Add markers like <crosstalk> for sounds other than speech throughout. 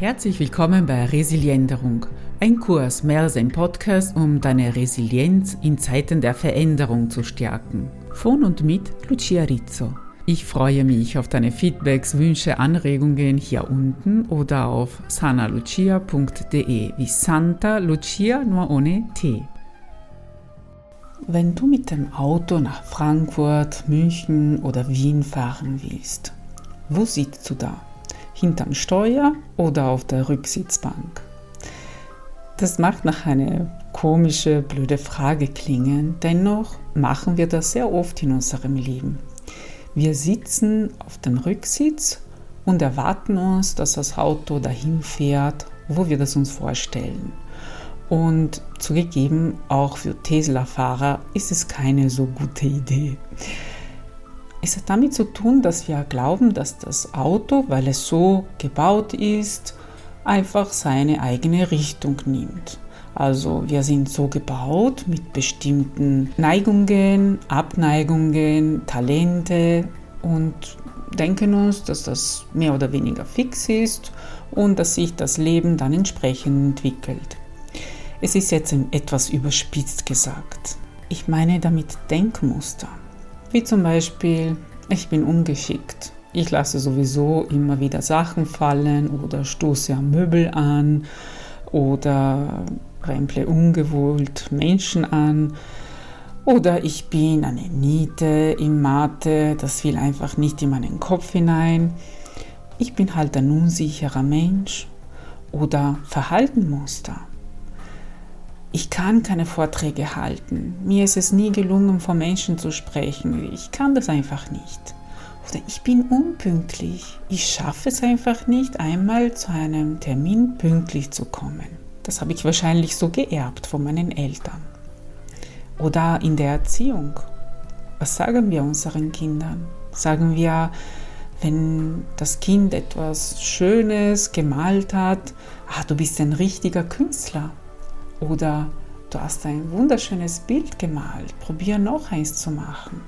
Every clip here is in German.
Herzlich willkommen bei Resilienderung, ein Kurs mehr als ein Podcast, um deine Resilienz in Zeiten der Veränderung zu stärken. Von und mit Lucia Rizzo. Ich freue mich auf deine Feedbacks, Wünsche, Anregungen hier unten oder auf sanalucia.de wie Santa Lucia nur ohne T. Wenn du mit dem Auto nach Frankfurt, München oder Wien fahren willst, wo sitzt du da? Hinterm Steuer oder auf der Rücksitzbank? Das macht nach einer komische, blöde Frage klingen, dennoch machen wir das sehr oft in unserem Leben. Wir sitzen auf dem Rücksitz und erwarten uns, dass das Auto dahin fährt, wo wir das uns vorstellen. Und zugegeben, auch für Tesla-Fahrer ist es keine so gute Idee. Es hat damit zu tun, dass wir glauben, dass das Auto, weil es so gebaut ist, einfach seine eigene Richtung nimmt. Also wir sind so gebaut mit bestimmten Neigungen, Abneigungen, Talente und denken uns, dass das mehr oder weniger fix ist und dass sich das Leben dann entsprechend entwickelt. Es ist jetzt etwas überspitzt gesagt. Ich meine damit Denkmuster. Wie zum Beispiel, ich bin ungeschickt. Ich lasse sowieso immer wieder Sachen fallen oder stoße am Möbel an oder remple ungewollt Menschen an. Oder ich bin eine Niete im Mathe, das will einfach nicht in meinen Kopf hinein. Ich bin halt ein unsicherer Mensch. Oder Verhaltenmuster. Ich kann keine Vorträge halten. Mir ist es nie gelungen, vor Menschen zu sprechen. Ich kann das einfach nicht. Oder ich bin unpünktlich. Ich schaffe es einfach nicht, einmal zu einem Termin pünktlich zu kommen. Das habe ich wahrscheinlich so geerbt von meinen Eltern. Oder in der Erziehung. Was sagen wir unseren Kindern? Sagen wir, wenn das Kind etwas Schönes gemalt hat, ah, du bist ein richtiger Künstler. Oder du hast ein wunderschönes Bild gemalt, probier noch eins zu machen.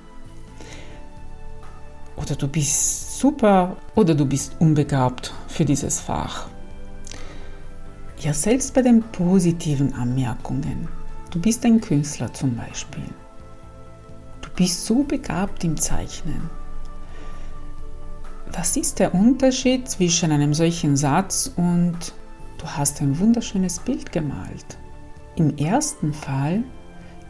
Oder du bist super oder du bist unbegabt für dieses Fach. Ja, selbst bei den positiven Anmerkungen. Du bist ein Künstler zum Beispiel. Du bist so begabt im Zeichnen. Was ist der Unterschied zwischen einem solchen Satz und du hast ein wunderschönes Bild gemalt? Im ersten Fall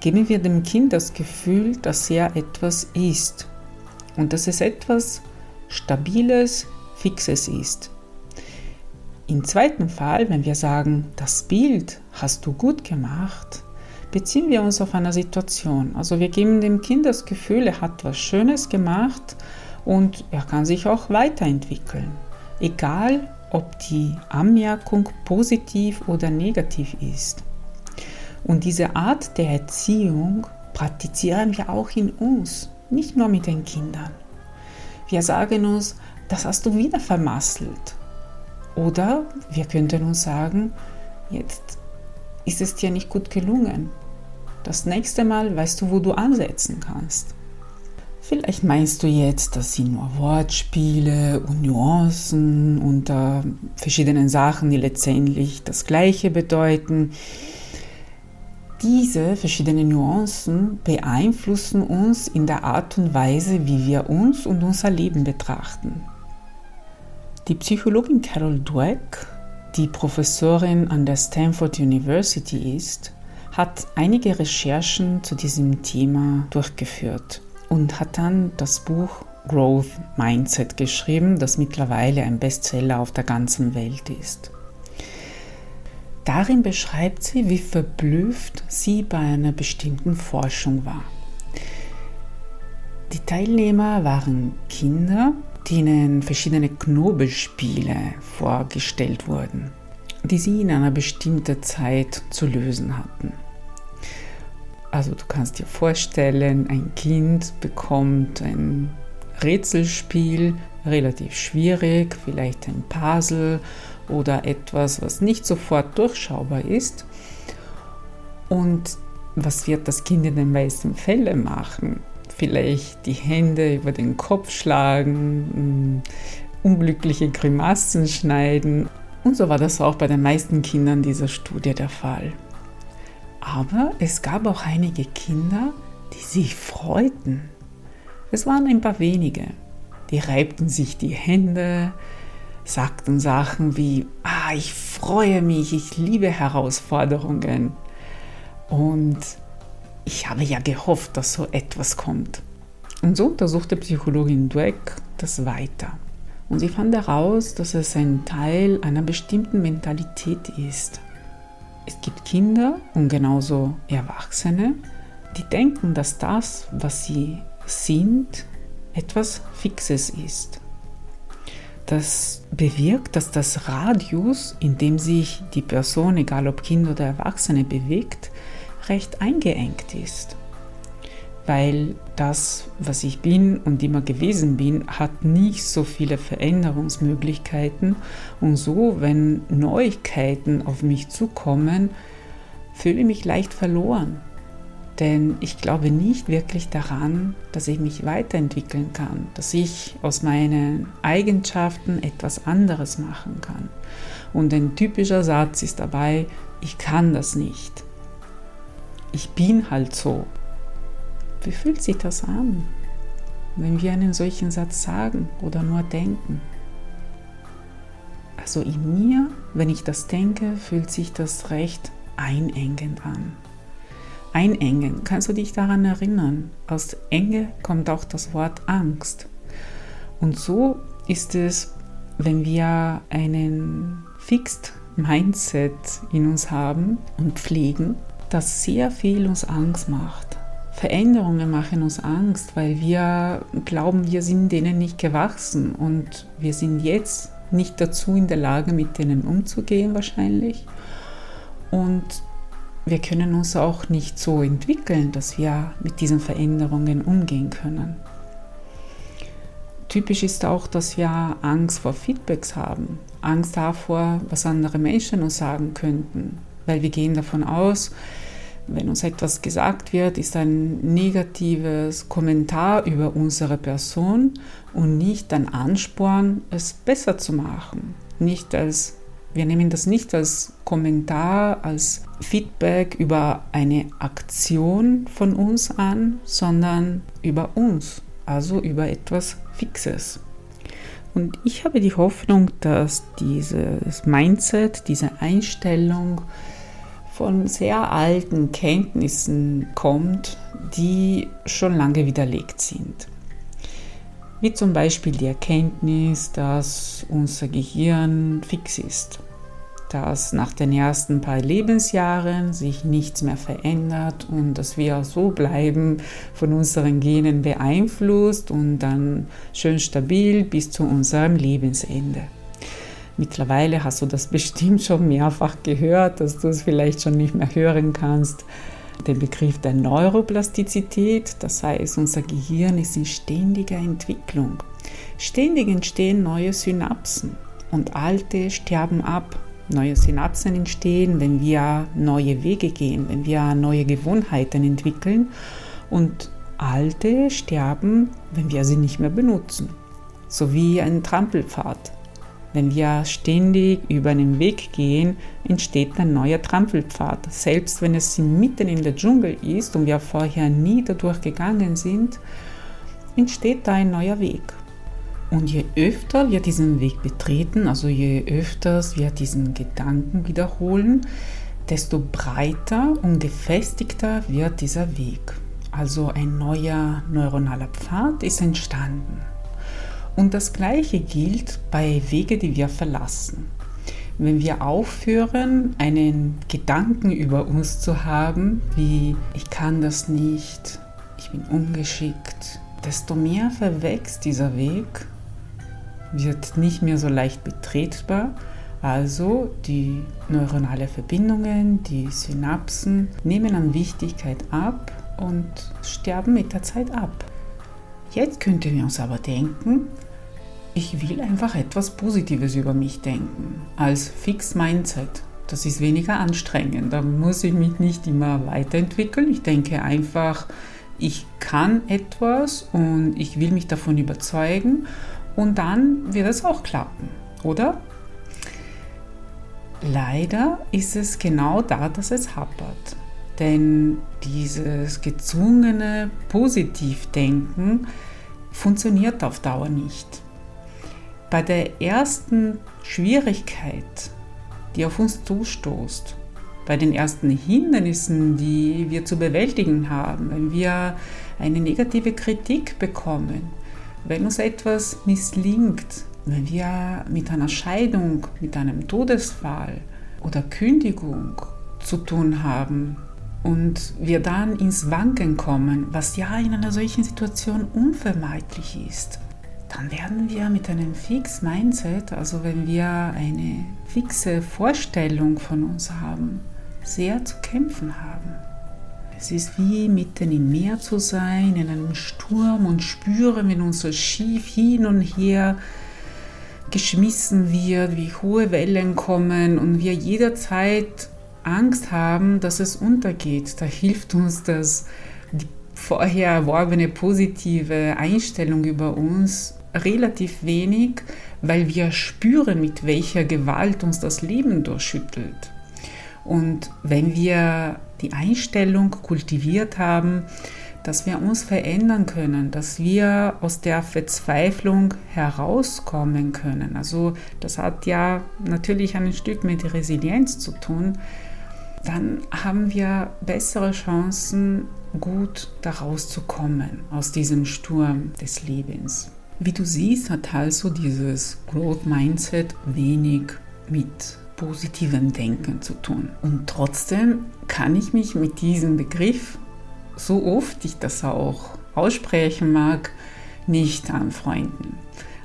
geben wir dem Kind das Gefühl, dass er etwas ist und dass es etwas Stabiles, Fixes ist. Im zweiten Fall, wenn wir sagen, das Bild hast du gut gemacht, beziehen wir uns auf eine Situation. Also wir geben dem Kind das Gefühl, er hat was Schönes gemacht und er kann sich auch weiterentwickeln. Egal, ob die Anmerkung positiv oder negativ ist. Und diese Art der Erziehung praktizieren wir auch in uns, nicht nur mit den Kindern. Wir sagen uns, das hast du wieder vermasselt. Oder wir könnten uns sagen, jetzt ist es dir nicht gut gelungen. Das nächste Mal weißt du, wo du ansetzen kannst. Vielleicht meinst du jetzt, das sind nur Wortspiele und Nuancen unter verschiedenen Sachen, die letztendlich das Gleiche bedeuten. Diese verschiedenen Nuancen beeinflussen uns in der Art und Weise, wie wir uns und unser Leben betrachten. Die Psychologin Carol Dweck, die Professorin an der Stanford University ist, hat einige Recherchen zu diesem Thema durchgeführt und hat dann das Buch Growth Mindset geschrieben, das mittlerweile ein Bestseller auf der ganzen Welt ist. Darin beschreibt sie, wie verblüfft sie bei einer bestimmten Forschung war. Die Teilnehmer waren Kinder, denen verschiedene Knobelspiele vorgestellt wurden, die sie in einer bestimmten Zeit zu lösen hatten. Also du kannst dir vorstellen, ein Kind bekommt ein Rätselspiel, relativ schwierig, vielleicht ein Puzzle oder etwas, was nicht sofort durchschaubar ist. Und was wird das Kind in den meisten Fällen machen? Vielleicht die Hände über den Kopf schlagen, mm, unglückliche Grimassen schneiden Und so war das auch bei den meisten Kindern dieser Studie der Fall. Aber es gab auch einige Kinder, die sich freuten. Es waren ein paar wenige. Die reibten sich die Hände, sagten Sachen wie, ah, ich freue mich, ich liebe Herausforderungen. Und ich habe ja gehofft, dass so etwas kommt. Und so untersuchte Psychologin Dweck das weiter. Und sie fand heraus, dass es ein Teil einer bestimmten Mentalität ist. Es gibt Kinder und genauso Erwachsene, die denken, dass das, was sie sind, etwas Fixes ist. Das bewirkt, dass das Radius, in dem sich die Person, egal ob Kind oder Erwachsene, bewegt, recht eingeengt ist. Weil das, was ich bin und immer gewesen bin, hat nicht so viele Veränderungsmöglichkeiten. Und so, wenn Neuigkeiten auf mich zukommen, fühle ich mich leicht verloren. Denn ich glaube nicht wirklich daran, dass ich mich weiterentwickeln kann, dass ich aus meinen Eigenschaften etwas anderes machen kann. Und ein typischer Satz ist dabei, ich kann das nicht. Ich bin halt so. Wie fühlt sich das an, wenn wir einen solchen Satz sagen oder nur denken? Also in mir, wenn ich das denke, fühlt sich das recht einengend an einengen. Kannst du dich daran erinnern? Aus Enge kommt auch das Wort Angst. Und so ist es, wenn wir einen Fixed Mindset in uns haben und pflegen, das sehr viel uns Angst macht. Veränderungen machen uns Angst, weil wir glauben, wir sind denen nicht gewachsen und wir sind jetzt nicht dazu in der Lage, mit denen umzugehen wahrscheinlich. Und wir können uns auch nicht so entwickeln, dass wir mit diesen Veränderungen umgehen können. Typisch ist auch, dass wir Angst vor Feedbacks haben, Angst davor, was andere Menschen uns sagen könnten, weil wir gehen davon aus, wenn uns etwas gesagt wird, ist ein negatives Kommentar über unsere Person und nicht ein Ansporn, es besser zu machen, nicht als wir nehmen das nicht als Kommentar, als Feedback über eine Aktion von uns an, sondern über uns, also über etwas Fixes. Und ich habe die Hoffnung, dass dieses Mindset, diese Einstellung von sehr alten Kenntnissen kommt, die schon lange widerlegt sind wie zum Beispiel die Erkenntnis, dass unser Gehirn fix ist, dass nach den ersten paar Lebensjahren sich nichts mehr verändert und dass wir so bleiben, von unseren Genen beeinflusst und dann schön stabil bis zu unserem Lebensende. Mittlerweile hast du das <laughs> bestimmt schon mehrfach gehört, dass du es vielleicht schon nicht mehr hören kannst den Begriff der Neuroplastizität, das heißt, unser Gehirn ist in ständiger Entwicklung. Ständig entstehen neue Synapsen und alte sterben ab. Neue Synapsen entstehen, wenn wir neue Wege gehen, wenn wir neue Gewohnheiten entwickeln und alte sterben, wenn wir sie nicht mehr benutzen. So wie ein Trampelpfad. Wenn wir ständig über einen Weg gehen, entsteht ein neuer Trampelpfad. Selbst wenn es mitten in der Dschungel ist und wir vorher nie dadurch gegangen sind, entsteht da ein neuer Weg. Und je öfter wir diesen Weg betreten, also je öfter wir diesen Gedanken wiederholen, desto breiter und gefestigter wird dieser Weg. Also ein neuer neuronaler Pfad ist entstanden. Und das Gleiche gilt bei Wege, die wir verlassen. Wenn wir aufhören, einen Gedanken über uns zu haben, wie ich kann das nicht, ich bin ungeschickt, desto mehr verwächst dieser Weg, wird nicht mehr so leicht betretbar. Also die neuronale Verbindungen, die Synapsen nehmen an Wichtigkeit ab und sterben mit der Zeit ab. Jetzt könnten wir uns aber denken, ich will einfach etwas Positives über mich denken, als Fix Mindset. Das ist weniger anstrengend, da muss ich mich nicht immer weiterentwickeln. Ich denke einfach, ich kann etwas und ich will mich davon überzeugen und dann wird es auch klappen, oder? leider ist es genau da, dass es hapert. Denn dieses gezwungene Positivdenken funktioniert auf Dauer nicht. Bei der ersten Schwierigkeit, die auf uns zustoßt, bei den ersten Hindernissen, die wir zu bewältigen haben, wenn wir eine negative Kritik bekommen, wenn uns etwas misslingt, wenn wir mit einer Scheidung, mit einem Todesfall oder Kündigung zu tun haben und wir dann ins Wanken kommen, was ja in einer solchen Situation unvermeidlich ist, dann werden wir mit einem fix Mindset, also wenn wir eine fixe Vorstellung von uns haben, sehr zu kämpfen haben. Es ist wie mitten im Meer zu sein, in einem Sturm und spüren, wenn unser Schiff hin und her geschmissen wird, wie hohe Wellen kommen und wir jederzeit Angst haben, dass es untergeht. Da hilft uns das, die vorher erworbene positive Einstellung über uns relativ wenig, weil wir spüren, mit welcher Gewalt uns das Leben durchschüttelt. Und wenn wir die Einstellung kultiviert haben, dass wir uns verändern können, dass wir aus der Verzweiflung herauskommen können. Also das hat ja natürlich ein Stück mit Resilienz zu tun. Dann haben wir bessere Chancen, gut daraus zu kommen, aus diesem Sturm des Lebens. Wie du siehst, hat also dieses Growth Mindset wenig mit positivem Denken zu tun. Und trotzdem kann ich mich mit diesem Begriff, so oft ich das auch aussprechen mag, nicht anfreunden.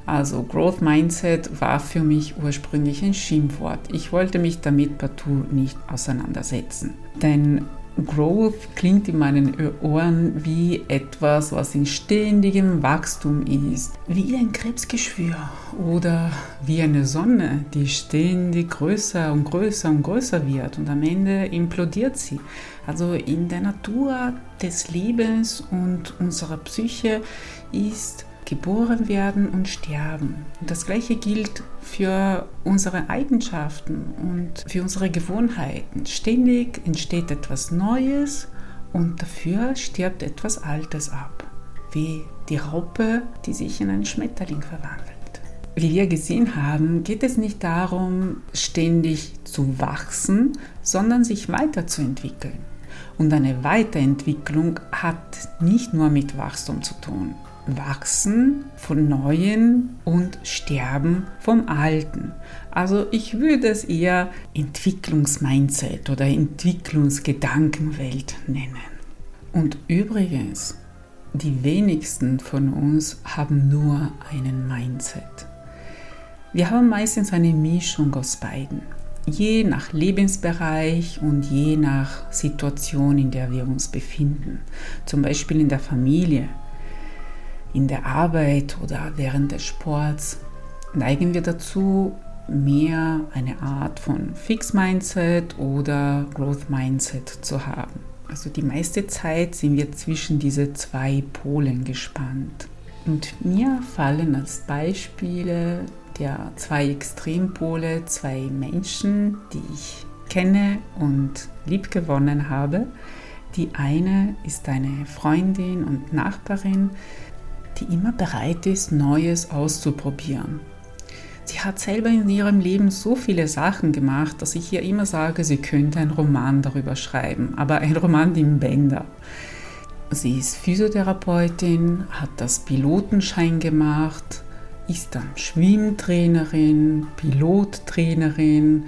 Also Growth Mindset war für mich ursprünglich ein Schimpfwort. Ich wollte mich damit partout nicht auseinandersetzen. Denn Growth klingt in meinen Ohren wie etwas, was in ständigem Wachstum ist, wie ein Krebsgeschwür oder wie eine Sonne, die ständig größer und größer und größer wird und am Ende implodiert sie. Also in der Natur des Lebens und unserer Psyche ist geboren werden und sterben. Und das gleiche gilt für unsere Eigenschaften und für unsere Gewohnheiten. Ständig entsteht etwas Neues und dafür stirbt etwas Altes ab, wie die Raupe, die sich in einen Schmetterling verwandelt. Wie wir gesehen haben, geht es nicht darum, ständig zu wachsen, sondern sich weiterzuentwickeln. Und eine Weiterentwicklung hat nicht nur mit Wachstum zu tun. Wachsen von Neuen und Sterben vom Alten. Also ich würde es eher Entwicklungsmindset oder Entwicklungsgedankenwelt nennen. Und übrigens, die wenigsten von uns haben nur einen Mindset. Wir haben meistens eine Mischung aus beiden. Je nach Lebensbereich und je nach Situation, in der wir uns befinden. Zum Beispiel in der Familie in der Arbeit oder während des Sports neigen wir dazu, mehr eine Art von Fix-Mindset oder Growth-Mindset zu haben. Also die meiste Zeit sind wir zwischen diese zwei Polen gespannt. Und mir fallen als Beispiele der zwei Extrempole zwei Menschen, die ich kenne und liebgewonnen habe. Die eine ist eine Freundin und Nachbarin, die immer bereit ist, Neues auszuprobieren. Sie hat selber in ihrem Leben so viele Sachen gemacht, dass ich ihr immer sage, sie könnte einen Roman darüber schreiben, aber ein Roman im Bänder. Sie ist Physiotherapeutin, hat das Pilotenschein gemacht, ist dann Schwimmtrainerin, Pilottrainerin,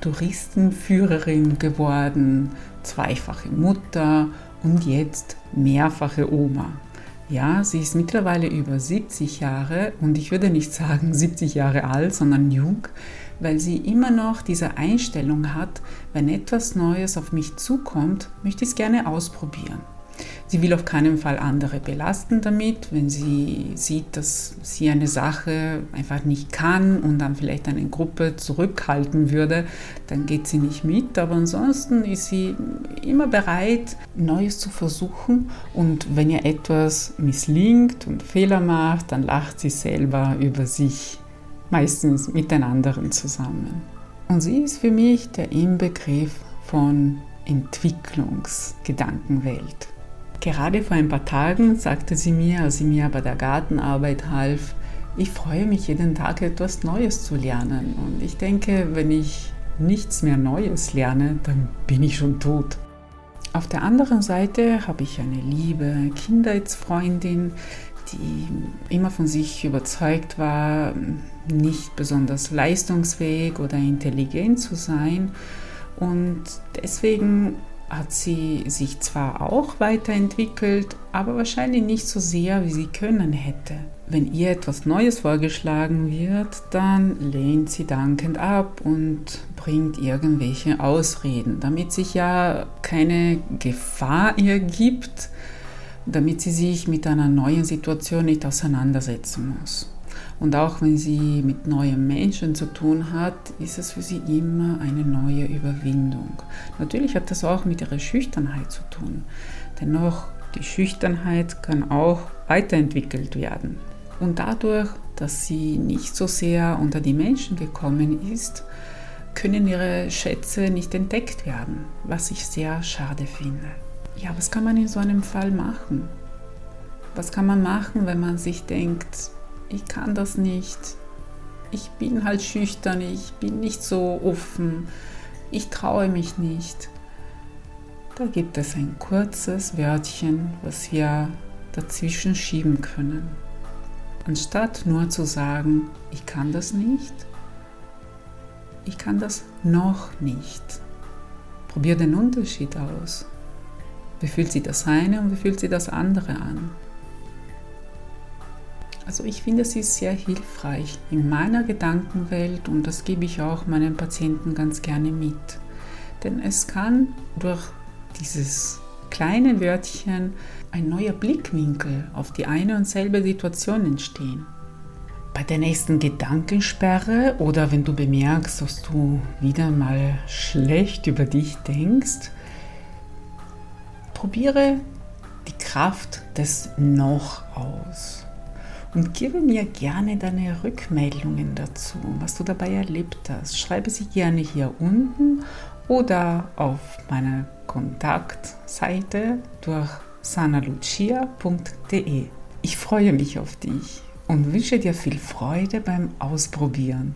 Touristenführerin geworden, zweifache Mutter und jetzt mehrfache Oma. Ja, sie ist mittlerweile über 70 Jahre und ich würde nicht sagen 70 Jahre alt, sondern jung, weil sie immer noch diese Einstellung hat, wenn etwas Neues auf mich zukommt, möchte ich es gerne ausprobieren. Sie will auf keinen Fall andere belasten damit, wenn sie sieht, dass sie eine Sache einfach nicht kann und dann vielleicht eine Gruppe zurückhalten würde, dann geht sie nicht mit. Aber ansonsten ist sie immer bereit, Neues zu versuchen und wenn ihr etwas misslingt und Fehler macht, dann lacht sie selber über sich, meistens mit den anderen zusammen. Und sie ist für mich der Inbegriff von Entwicklungsgedankenwelt. Gerade vor ein paar Tagen sagte sie mir, als sie mir bei der Gartenarbeit half, ich freue mich jeden Tag etwas Neues zu lernen. Und ich denke, wenn ich nichts mehr Neues lerne, dann bin ich schon tot. Auf der anderen Seite habe ich eine liebe Kindheitsfreundin, die immer von sich überzeugt war, nicht besonders leistungsfähig oder intelligent zu sein. Und deswegen hat sie sich zwar auch weiterentwickelt, aber wahrscheinlich nicht so sehr, wie sie können hätte. Wenn ihr etwas Neues vorgeschlagen wird, dann lehnt sie dankend ab und bringt irgendwelche Ausreden, damit sich ja keine Gefahr ihr gibt, damit sie sich mit einer neuen Situation nicht auseinandersetzen muss. Und auch wenn sie mit neuen Menschen zu tun hat, ist es für sie immer eine neue Überwindung. Natürlich hat das auch mit ihrer Schüchternheit zu tun. Dennoch, die Schüchternheit kann auch weiterentwickelt werden. Und dadurch, dass sie nicht so sehr unter die Menschen gekommen ist, können ihre Schätze nicht entdeckt werden, was ich sehr schade finde. Ja, was kann man in so einem Fall machen? Was kann man machen, wenn man sich denkt, ich kann das nicht. Ich bin halt schüchtern, ich bin nicht so offen, ich traue mich nicht. Da gibt es ein kurzes Wörtchen, was wir dazwischen schieben können. Anstatt nur zu sagen, ich kann das nicht, ich kann das noch nicht. Probier den Unterschied aus. Wie fühlt sich das eine und wie fühlt sich das andere an? Also ich finde, es ist sehr hilfreich in meiner Gedankenwelt und das gebe ich auch meinen Patienten ganz gerne mit. Denn es kann durch dieses kleine Wörtchen ein neuer Blickwinkel auf die eine und selbe Situation entstehen. Bei der nächsten Gedankensperre oder wenn du bemerkst, dass du wieder mal schlecht über dich denkst, probiere die Kraft des Noch aus und gebe mir gerne deine Rückmeldungen dazu, was du dabei erlebt hast. Schreibe sie gerne hier unten oder auf meiner Kontaktseite durch sanalucia.de. Ich freue mich auf dich und wünsche dir viel Freude beim Ausprobieren.